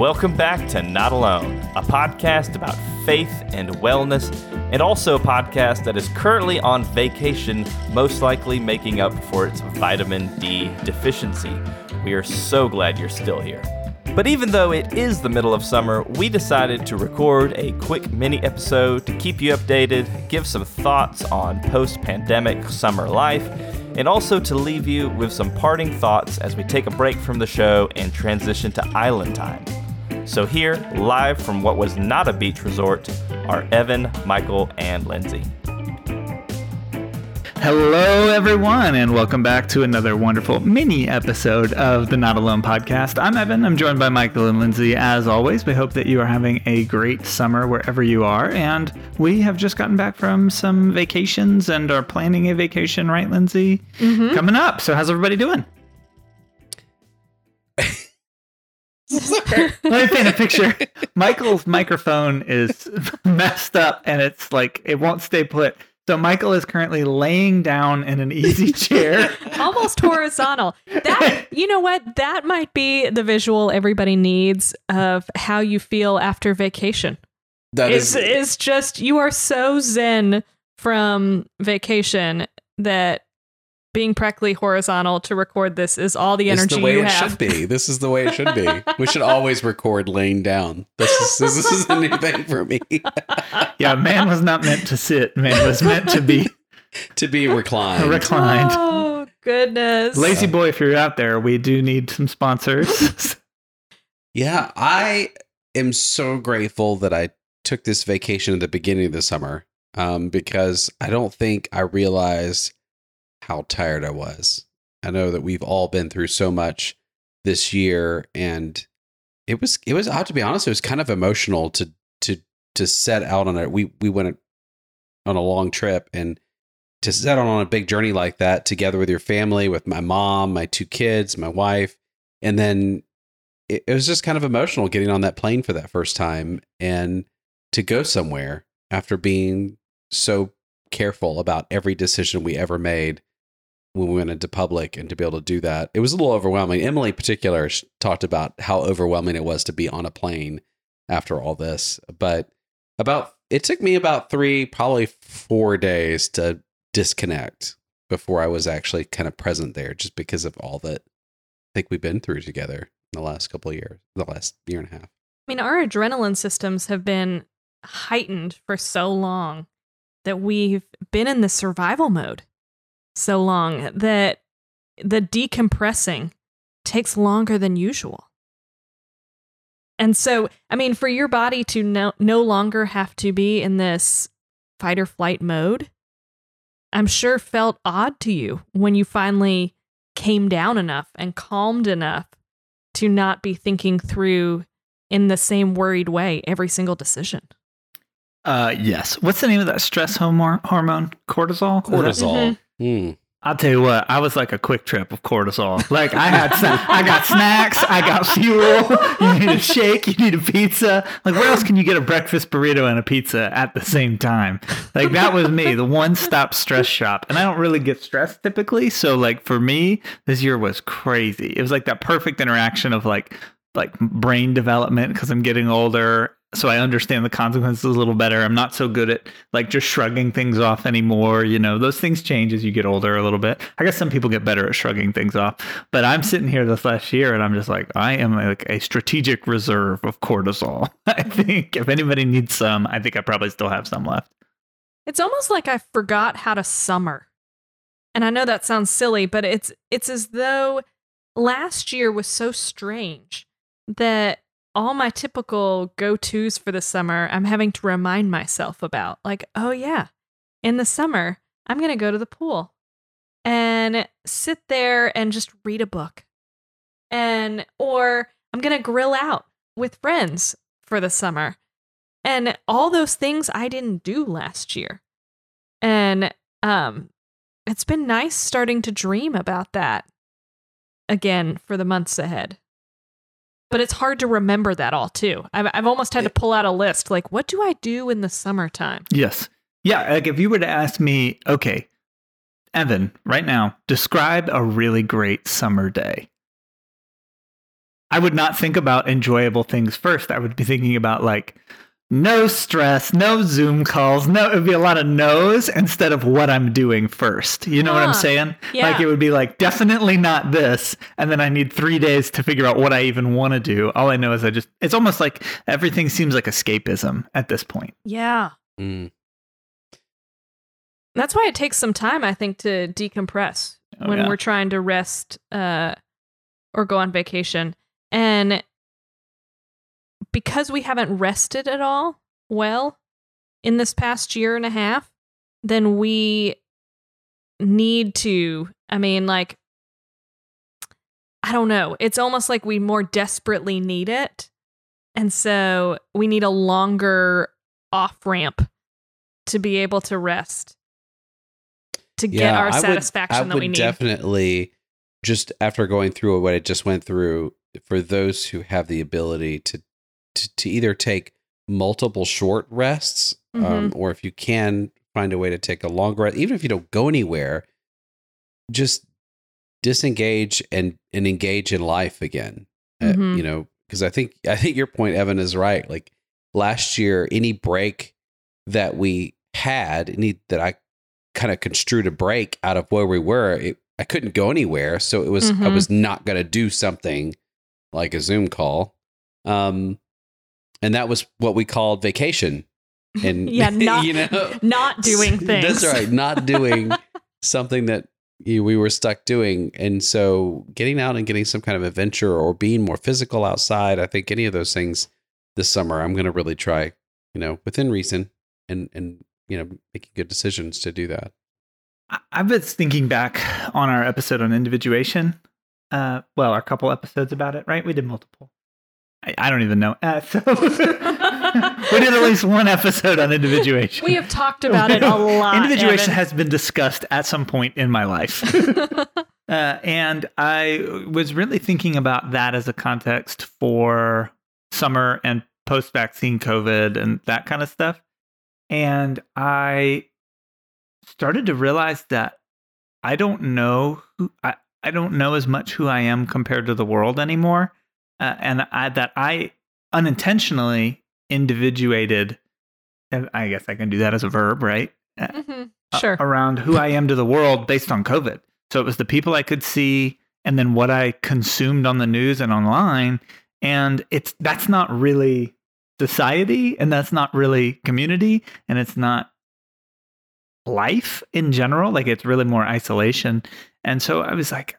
Welcome back to Not Alone, a podcast about faith and wellness, and also a podcast that is currently on vacation, most likely making up for its vitamin D deficiency. We are so glad you're still here. But even though it is the middle of summer, we decided to record a quick mini episode to keep you updated, give some thoughts on post pandemic summer life, and also to leave you with some parting thoughts as we take a break from the show and transition to island time. So, here, live from what was not a beach resort, are Evan, Michael, and Lindsay. Hello, everyone, and welcome back to another wonderful mini episode of the Not Alone podcast. I'm Evan. I'm joined by Michael and Lindsay. As always, we hope that you are having a great summer wherever you are. And we have just gotten back from some vacations and are planning a vacation, right, Lindsay? Mm-hmm. Coming up. So, how's everybody doing? Let me paint a picture. Michael's microphone is messed up and it's like it won't stay put. So Michael is currently laying down in an easy chair. Almost horizontal. That you know what? That might be the visual everybody needs of how you feel after vacation. That is is just you are so zen from vacation that being practically horizontal to record this is all the energy it's the way you it have. should be. This is the way it should be. we should always record laying down. This is this is a new thing for me. yeah, man was not meant to sit. Man was meant to be to be reclined. Reclined. Oh goodness. Lazy boy, if you're out there, we do need some sponsors. yeah, I am so grateful that I took this vacation at the beginning of the summer. Um, because I don't think I realized how tired I was. I know that we've all been through so much this year and it was it was I have to be honest, it was kind of emotional to to to set out on it. We we went on a long trip and to set out on a big journey like that together with your family, with my mom, my two kids, my wife, and then it, it was just kind of emotional getting on that plane for that first time and to go somewhere after being so careful about every decision we ever made when we went into public and to be able to do that. It was a little overwhelming. Emily, in particular, talked about how overwhelming it was to be on a plane after all this. But about it took me about three, probably four days to disconnect before I was actually kind of present there, just because of all that I think we've been through together in the last couple of years, the last year and a half. I mean, our adrenaline systems have been heightened for so long that we've been in the survival mode so long that the decompressing takes longer than usual. And so, I mean, for your body to no, no longer have to be in this fight or flight mode, I'm sure felt odd to you when you finally came down enough and calmed enough to not be thinking through in the same worried way every single decision. Uh, yes. What's the name of that stress hormone? Cortisol. Cortisol. Mm-hmm. Mm. I'll tell you what, I was like a QuikTrip of cortisol. Like I had, I got snacks, I got fuel. You need a shake, you need a pizza. Like where else can you get a breakfast burrito and a pizza at the same time? Like that was me, the one-stop stress shop. And I don't really get stressed typically, so like for me, this year was crazy. It was like that perfect interaction of like like brain development because I'm getting older so I understand the consequences a little better. I'm not so good at like just shrugging things off anymore. You know, those things change as you get older a little bit. I guess some people get better at shrugging things off, but I'm sitting here this last year and I'm just like, I am like a strategic reserve of cortisol. I think if anybody needs some, I think I probably still have some left. It's almost like I forgot how to summer. And I know that sounds silly, but it's it's as though last year was so strange that all my typical go tos for the summer, I'm having to remind myself about. Like, oh, yeah, in the summer, I'm going to go to the pool and sit there and just read a book. And, or I'm going to grill out with friends for the summer. And all those things I didn't do last year. And, um, it's been nice starting to dream about that again for the months ahead but it's hard to remember that all too. I've, I've almost had to pull out a list like, what do I do in the summertime? Yes. Yeah. Like if you were to ask me, okay, Evan, right now, describe a really great summer day. I would not think about enjoyable things first. I would be thinking about like no stress, no Zoom calls. No, it would be a lot of no's instead of what I'm doing first. You know what I'm saying? Yeah. Like it would be like definitely not this, and then I need three days to figure out what I even want to do. All I know is I just. It's almost like everything seems like escapism at this point. Yeah. Mm. That's why it takes some time, I think, to decompress Oh, when yeah. we're trying to rest uh, or go on vacation. And because we haven't rested at all well in this past year and a half, then we need to. I mean, like, I don't know. It's almost like we more desperately need it. And so we need a longer off ramp to be able to rest, to get our I would- satisfaction I that would we need. definitely just after going through what I just went through for those who have the ability to to, to either take multiple short rests Mm-hmm. um, or if you can find a way to take a longer rest, even if you don't go anywhere, just disengage and and engage in life again. Uh, Mhm. you know, because I think I think your point, Evan, is right. Like last year, any break that we had, any that I kind of construed a break out of where we were, it, I couldn't go anywhere, so it was I Mhm. was not going to do something like a Zoom call, um, and that was what we called vacation. And Yeah, not- you know, not doing things. That's right, not doing something that you, we were stuck doing. And so getting out and getting some kind of adventure or being more physical outside, I think any of those things this summer, I'm going to really try, you know, within reason and, and, you know, making good decisions to do that. I've been thinking back on our episode on individuation. Uh, well, our couple episodes about it, right? We did multiple. I, I don't even know. Uh, so we did at least one episode on individuation. we have talked about it a lot. Individuation Evan. has been discussed at some point in my life. Uh, and I was really thinking about that as a context for summer and post vaccine COVID and that kind of stuff. And I started to realize that I don't know who I, I don't know as much who I am compared to the world anymore. Uh, and I, that I unintentionally individuated, and I guess I can do that as a verb, right? Uh, Mhm. a- Sure. around who I am to the world based on COVID. So it was the people I could see and then what I consumed on the news and online. And it's that's not really society and that's not really community and it's not life in general. Like it's really more isolation. And so I was like,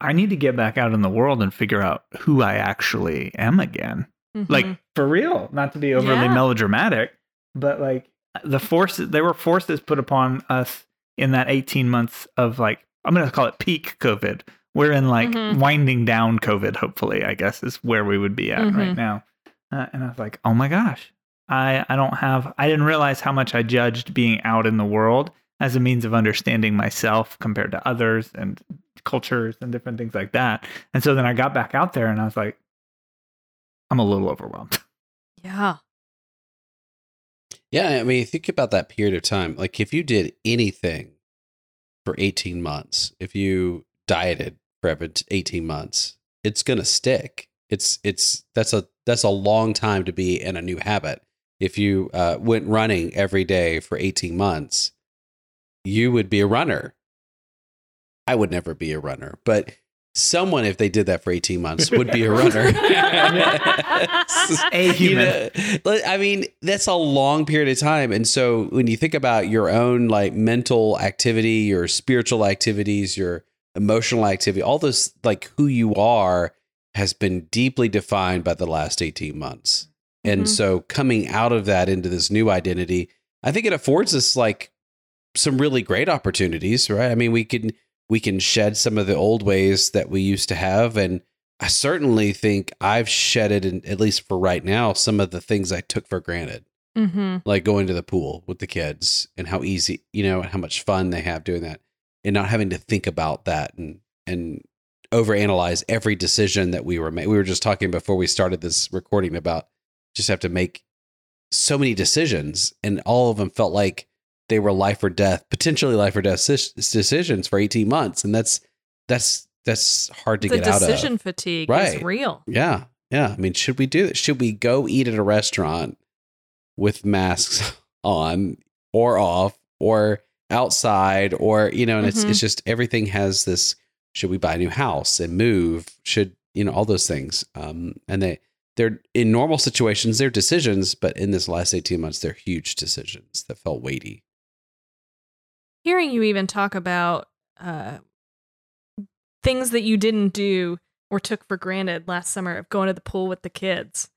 I need to get back out in the world and figure out who I actually am again like Mhm. for real not to be overly Yeah. melodramatic but like the forces there were forces put upon us in that 18 months of like i'm going to call it peak covid we're in like Mhm. winding down covid hopefully i guess is where we would be at right Mhm. now uh, and i was like oh my gosh i i don't have i didn't realize how much i judged being out in the world as a means of understanding myself compared to others and cultures and different things like that and so then i got back out there and i was like i'm a little overwhelmed yeah. Yeah, I mean, think about that period of time. Like, if you did anything for 18 months, if you dieted for 18 months, it's going to stick. It's, it's, that's a, that's a long time to be in a new habit. If you uh, went running every day for 18 months, you would be a runner. I would never be a runner, but someone, if they did that for 18 months, would be a runner. A You human. know, I mean, that's a long period of time. And so when you think about your own like mental activity, your spiritual activities, your emotional activity, all those like who you are has been deeply defined by the last 18 months. And Mhm. so coming out of that into this new identity, I think it affords us like some really great opportunities, right? I mean, we can we can shed some of the old ways that we used to have and I certainly think I've shedded, in, at least for right now, some of the things I took for granted, Mm-hmm. like going to the pool with the kids and how easy, you know, and how much fun they have doing that, and not having to think about that and and overanalyze every decision that we were making. We were just talking before we started this recording about just have to make so many decisions, and all of them felt like they were life or death, potentially life or death cis- decisions for eighteen months, and that's that's that's hard to the get out of. decision fatigue Right. is real. Yeah. Yeah. I mean, should we do this? Should we go eat at a restaurant with masks on or off or outside or, you know, and it's, Mhm. it's just everything has this should we buy a new house and move? Should, you know, all those things. Um, and they, they're in normal situations, they're decisions, but in this last 18 months, they're huge decisions that felt weighty. Hearing you even talk about uh, things that you didn't do or took for granted last summer of going to the pool with the kids.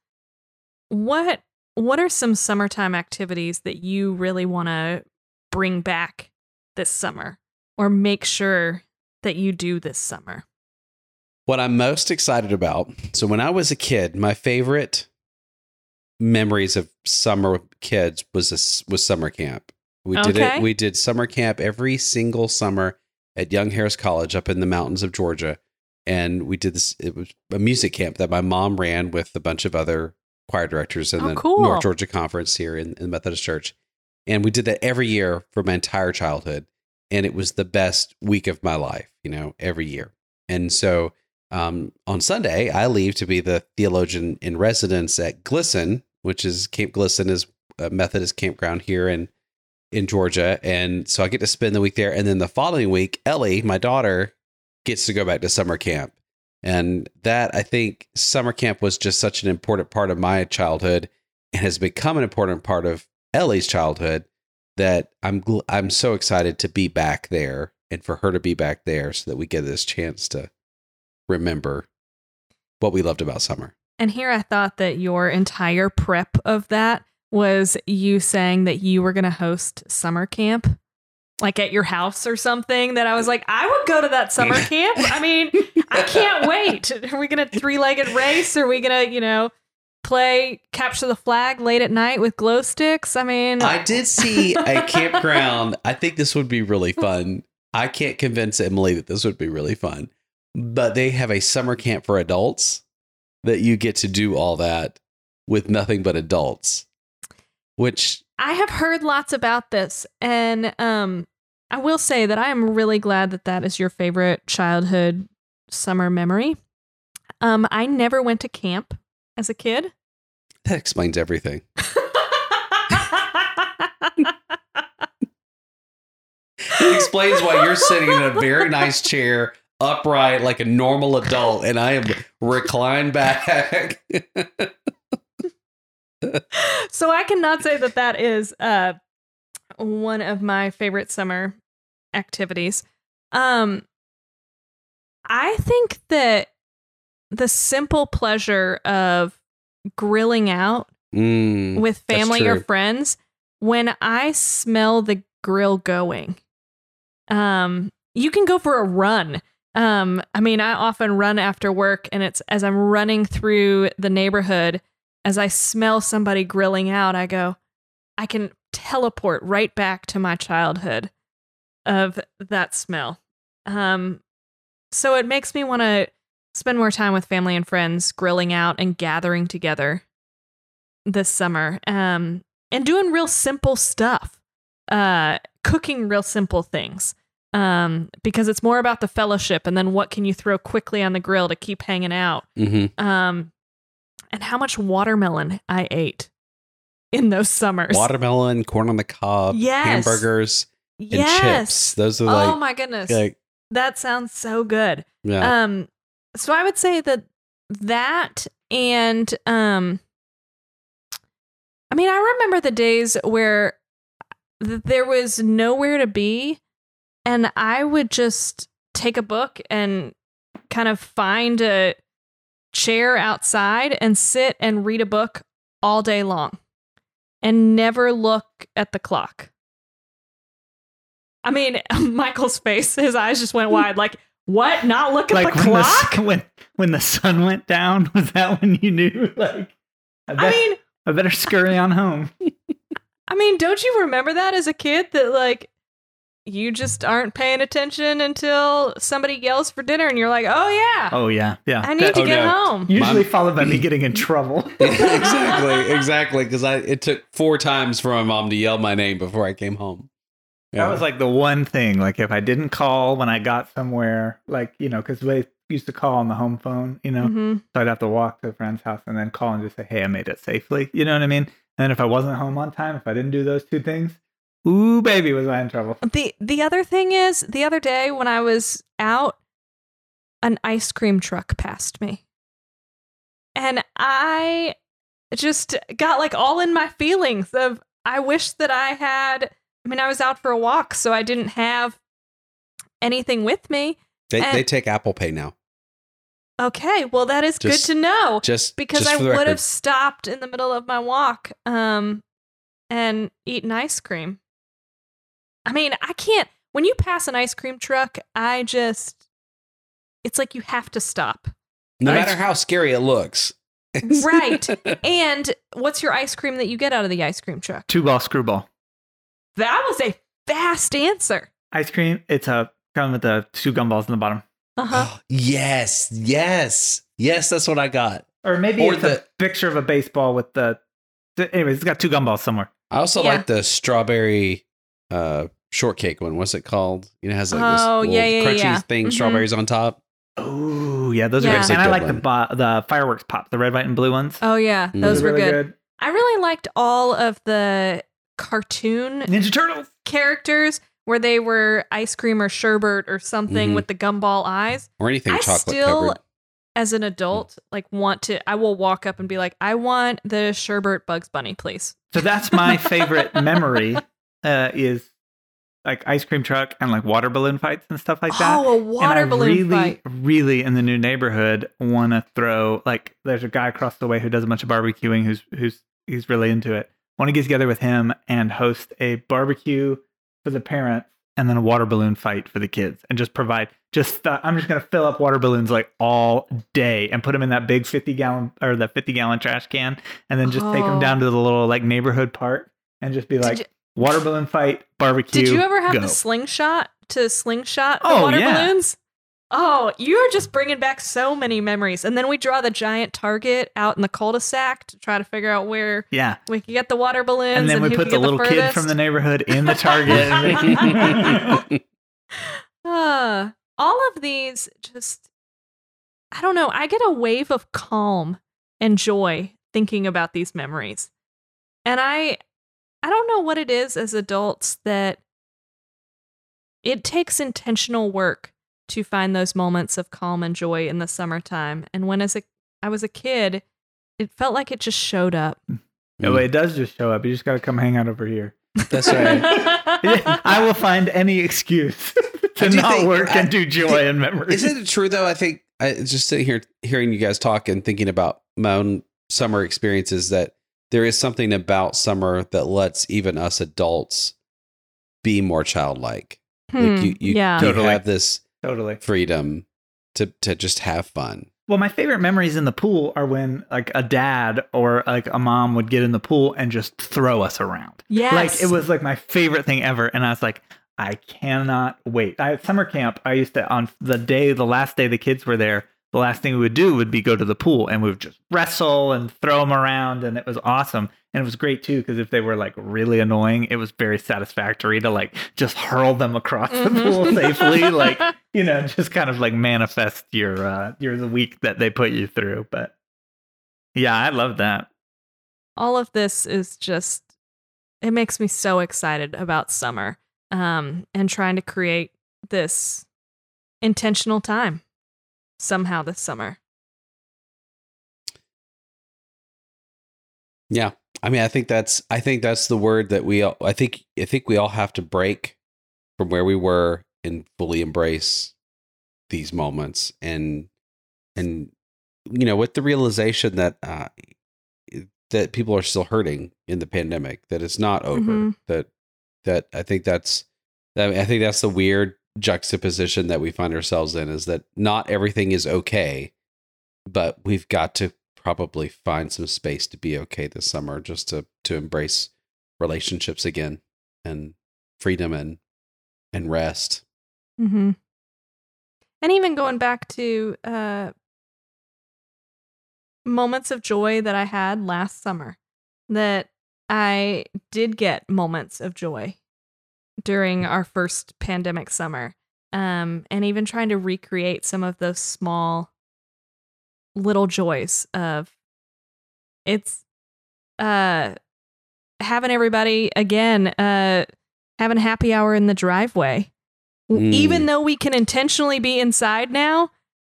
What what are some summertime activities that you really want to bring back this summer or make sure that you do this summer? What I'm most excited about. So when I was a kid, my favorite memories of summer with kids was this was summer camp. We did it. We did summer camp every single summer at Young Harris College up in the mountains of Georgia, and we did this. It was a music camp that my mom ran with a bunch of other choir directors in Oh, the cool. North Georgia Conference here in, in the Methodist Church, and we did that every year for my entire childhood, and it was the best week of my life. You know, every year, and so um, on Sunday, I leave to be the theologian in residence at Glisson, which is Camp Glisson is a Methodist campground here in in Georgia, and so I get to spend the week there. And then the following week, Ellie, my daughter, gets to go back to summer camp, and that I think summer camp was just such an important part of my childhood, and has become an important part of Ellie's childhood. That I'm gl- I'm so excited to be back there, and for her to be back there, so that we get this chance to remember what we loved about summer. And here I thought that your entire prep of that was you saying that you were going to host summer camp, like at your house or something. That I was like, I would go to that summer camp. I mean, I can't wait. Are we going to three legged race? Are we going to, you know, play capture the flag late at night with glow sticks? I mean, I did see a campground. I think this would be really fun. I can't convince Emily that this would be really fun, but they have a summer camp for adults that you get to do all that with nothing but adults, which I have heard lots about this, and um, I will say that I am really glad that that is your favorite childhood summer memory. Um, I never went to camp as a kid. that explains everything. It explains why you're sitting in a very nice chair, upright like a normal adult, and I am reclined back. so I cannot say that that is uh one of my favorite summer activities. Um I think that the simple pleasure of grilling out Mm, with family or friends when I smell the grill going. Um you can go for a run. Um I mean I often run after work and it's as I'm running through the neighborhood as I smell somebody grilling out I go I can teleport right back to my childhood of that smell. Um so it makes me want to spend more time with family and friends grilling out and gathering together this summer um and doing real simple stuff uh cooking real simple things um because it's more about the fellowship and then what can you throw quickly on the grill to keep hanging out Mhm. um and how much watermelon i ate in those summers watermelon, corn on the cob, Yes. hamburgers, and yes chips. Those are oh my goodness like that sounds so good yeah. um so i would say that that and um i mean i remember the days where th- there was nowhere to be and i would just take a book and kind of find a chair outside and sit and read a book all day long and never look at the clock. I mean michael's face his eyes just went wide like what? Not look at like the when the, clock? s- when when the sun went down was that when you knew like I, bet, I mean, I better scurry on home. I mean, don't you remember that as a kid that like you just aren't paying attention until somebody yells for dinner and you're like, "Oh yeah, oh yeah yeah I need That- to oh, get no. home." usually My- followed by me getting in trouble exactly, exactly. Because I it took four times for my mom to yell my name before I came home. Yeah. That was like the one thing. Like if I didn't call when I got somewhere, like you know, because we used to call on the home phone, you know, Mhm. so I'd have to walk to a friend's house and then call and just say, "Hey, I made it safely." You know what I mean? And then if I wasn't home on time, if I didn't do those two things, ooh, baby, was I in trouble? The the other thing is, the other day when I was out, an ice cream truck passed me. And I just got like all in my feelings of I wish that I had I mean I was out for a walk so I didn't have anything with me. They, and- they take Apple Pay now. Okay, well that is Just- good to know Just because just I would record. have stopped in the middle of my walk um and eaten ice cream. I mean, I can't when you pass an ice cream truck, I just it's like you have to stop. No Ice- matter how scary it looks. Right. And what's your ice cream that you get out of the ice cream truck? Two ball screwball That was a fast answer. ice cream. It's a come with the two gumballs in the bottom, Uh-huh. yes, yes, yes. That's what I got. or maybe Or it's the- a picture of a baseball with the. the- Anyways, it's got two gumballs somewhere. I also Yeah. like the strawberry uh, shortcake one. What's it called? You know, it has like this Oh, little yeah, yeah, crunchy yeah. thing, Mhm. strawberries on top. Oh yeah, those are Yeah. good. And I Good like the bo- the fireworks pop, the red, white, and blue ones. Oh yeah, Mm. those are were really good. I really liked all of the cartoon Ninja Turtles. characters where they were ice cream or sherbet or something Mhm. with the gumball eyes. Or anything I chocolate still, covered. as an adult, like want to. I will walk up and be like, "I want the sherbet Bugs Bunny, please." So that's my favorite memory. Uh, is like ice cream truck and like water balloon fights and stuff like that. oh, a water and I balloon really, fight. really in the new neighborhood want to throw like there's a guy across the way who does a bunch of barbecuing who's who's he's really into it. Want to get together with him and host a barbecue for the parents and then a water balloon fight for the kids and just provide just uh, I'm just gonna fill up water balloons like all day and put them in that big 50 gallon or the 50 gallon trash can and then just take them Oh. down to the little like neighborhood park and just be like water balloon fight barbecue. Did you ever have go. the slingshot to slingshot the Oh, water yeah. balloons? Oh, you're just bringing back so many memories. And then we draw the giant target out in the cul-de-sac to try to figure out where Yeah. we could get the water balloons. And then we who put the little kid from the neighborhood in the target. Ah, all of these just I don't know, I get a wave of calm and joy thinking about these memories. And I I don't know what it is as adults that it takes intentional work to find those moments of calm and joy in the summertime. And when as a I was a kid, it felt like it just showed up. No, it does just show up. You just got to come hang out over here. That's right. I will find any excuse to not think- work I- and do joy and memory. Isn't it true though? I think I just sitting here hearing you guys talk and thinking about my own summer experiences that there is something about summer that lets even us adults be more childlike. Hmm, Like you, you, yeah. you Totally. have this totally. freedom to to just have fun. Well, my favorite memories in the pool are when like a dad or like a mom would get in the pool and just throw us around. Yes. Like it was like my favorite thing ever. And I was like, I cannot wait. I at summer camp, I used to on the day, the last day the kids were there, the last thing we would do would be go to the pool and we would just wrestle and throw them around and it was awesome. And it was great too because if they were like really annoying, it was very satisfactory to like just hurl them across the Mhm. pool safely. Like, you know, just kind of like manifest your uh your the week that they put you through. But yeah, I love that. all of this is just it makes me so excited about summer um and trying to create this intentional time somehow this summer Yeah. I mean, I think that's I think that's the word that we all I think I think we all have to break from where we were and fully embrace these moments and and you know, with the realization that uh that people are still hurting in the pandemic, that it's not over. Mhm. That that I think that's I, mean, I think that's the weird juxtaposition that we find ourselves in is that not everything is okay, but we've got to probably find some space to be okay this summer just to to embrace relationships again and freedom and and rest. mm-hmm. and even going back to uh moments of joy that i had last summer that i did get moments of joy during our first pandemic summer. Um, and even trying to recreate some of those small little joys of it's uh having everybody again uh having happy hour in the driveway. Mm. Even though we can intentionally be inside now,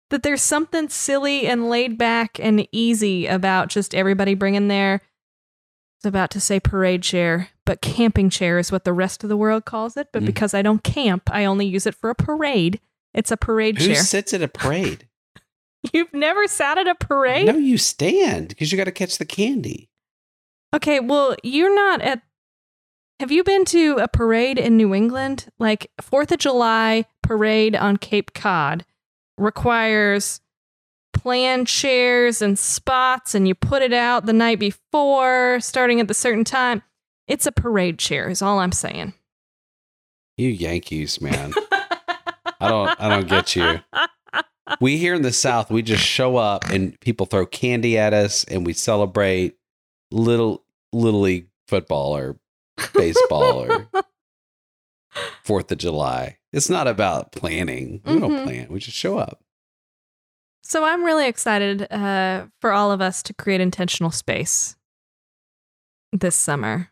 that there's something silly and laid back and easy about just everybody bringing their I was about to say parade chair, but camping chair is what the rest of the world calls it. But Mm. because I don't camp, I only use it for a parade. It's a parade chair. Who sits at a parade? You've never sat at a parade? no, you stand because you got to catch the candy. Okay, well, you're not at. Have you been to a parade in New England? Like Fourth of July parade on Cape Cod requires plan chairs and spots, and you put it out the night before, starting at the certain time. It's a parade chair, is all I'm saying. You Yankees, man. I don't. I don't get you. We here in the South, we just show up and people throw candy at us, and we celebrate little little league football or baseball or Fourth of July. It's not about planning. We don't Mhm. plan. We just show up. So I'm really excited uh, for all of us to create intentional space this summer.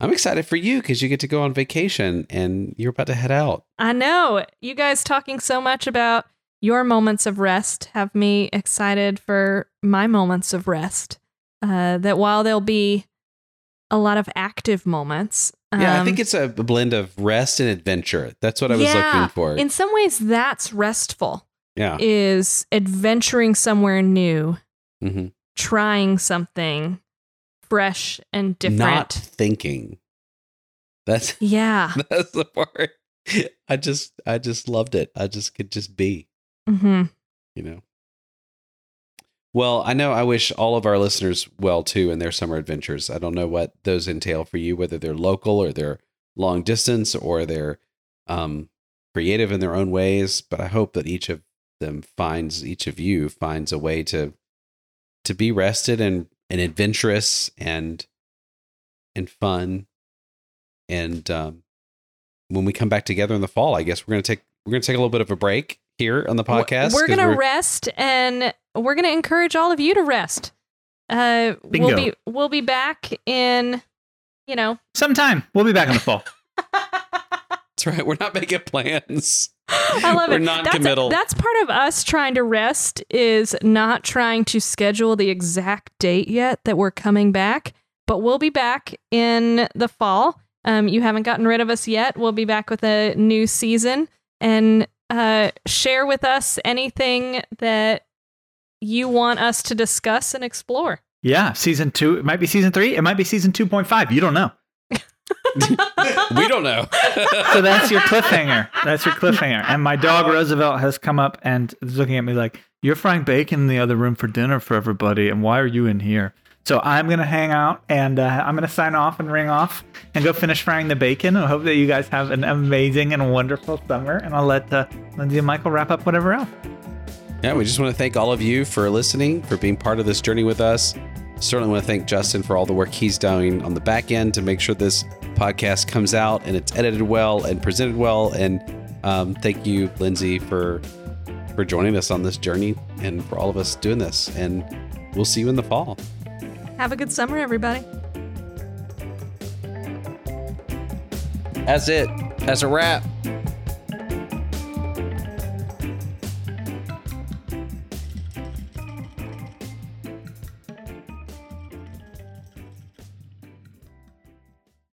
I'm excited for you because you get to go on vacation and you're about to head out. I know you guys talking so much about your moments of rest have me excited for my moments of rest. Uh, that while there'll be a lot of active moments, Yeah, I um, think it's a blend of rest and adventure. That's what I was Yeah, looking for. in some ways that's restful. yeah. Is adventuring somewhere new, hmm trying something fresh and different. Not thinking. That's yeah. that's the part. I just I just loved it. I just could just be, Mm-hmm. you know. Well, I know I wish all of our listeners well too in their summer adventures. I don't know what those entail for you, whether they're local or they're long distance or they're um, creative in their own ways. But I hope that each of them finds each of you finds a way to to be rested and and adventurous and and fun. And um, when we come back together in the fall, I guess we're gonna take we're gonna take a little bit of a break here on the podcast. We're gonna rest, and we're gonna encourage all of you to rest. Uh, we'll be we'll be back in, you know. Sometime we'll be back in the fall. That's right. We're not making plans. I love we're it. non-committal. That's, that's part of us trying to rest is not trying to schedule the exact date yet that we're coming back, but we'll be back in the fall. Um, you haven't gotten rid of us yet. We'll be back with a new season and uh, share with us anything that you want us to discuss and explore. Yeah, season two. It might be season three. It might be season two point five. You don't know. we don't know. So that's your cliffhanger. That's your cliffhanger. And my dog Roosevelt has come up and is looking at me like, "You're frying bacon in the other room for dinner for everybody, and why are you in here?" So I'm gonna hang out and uh, I'm gonna sign off and ring off and go finish frying the bacon. I hope that you guys have an amazing and wonderful summer. And I'll let uh, Lindsay and Michael wrap up whatever else. Yeah, we just want to thank all of you for listening, for being part of this journey with us. Certainly want to thank Justin for all the work he's doing on the back end to make sure this podcast comes out and it's edited well and presented well. And um, thank you, Lindsay, for for joining us on this journey and for all of us doing this. And we'll see you in the fall. Have a good summer, everybody. That's it. That's a wrap.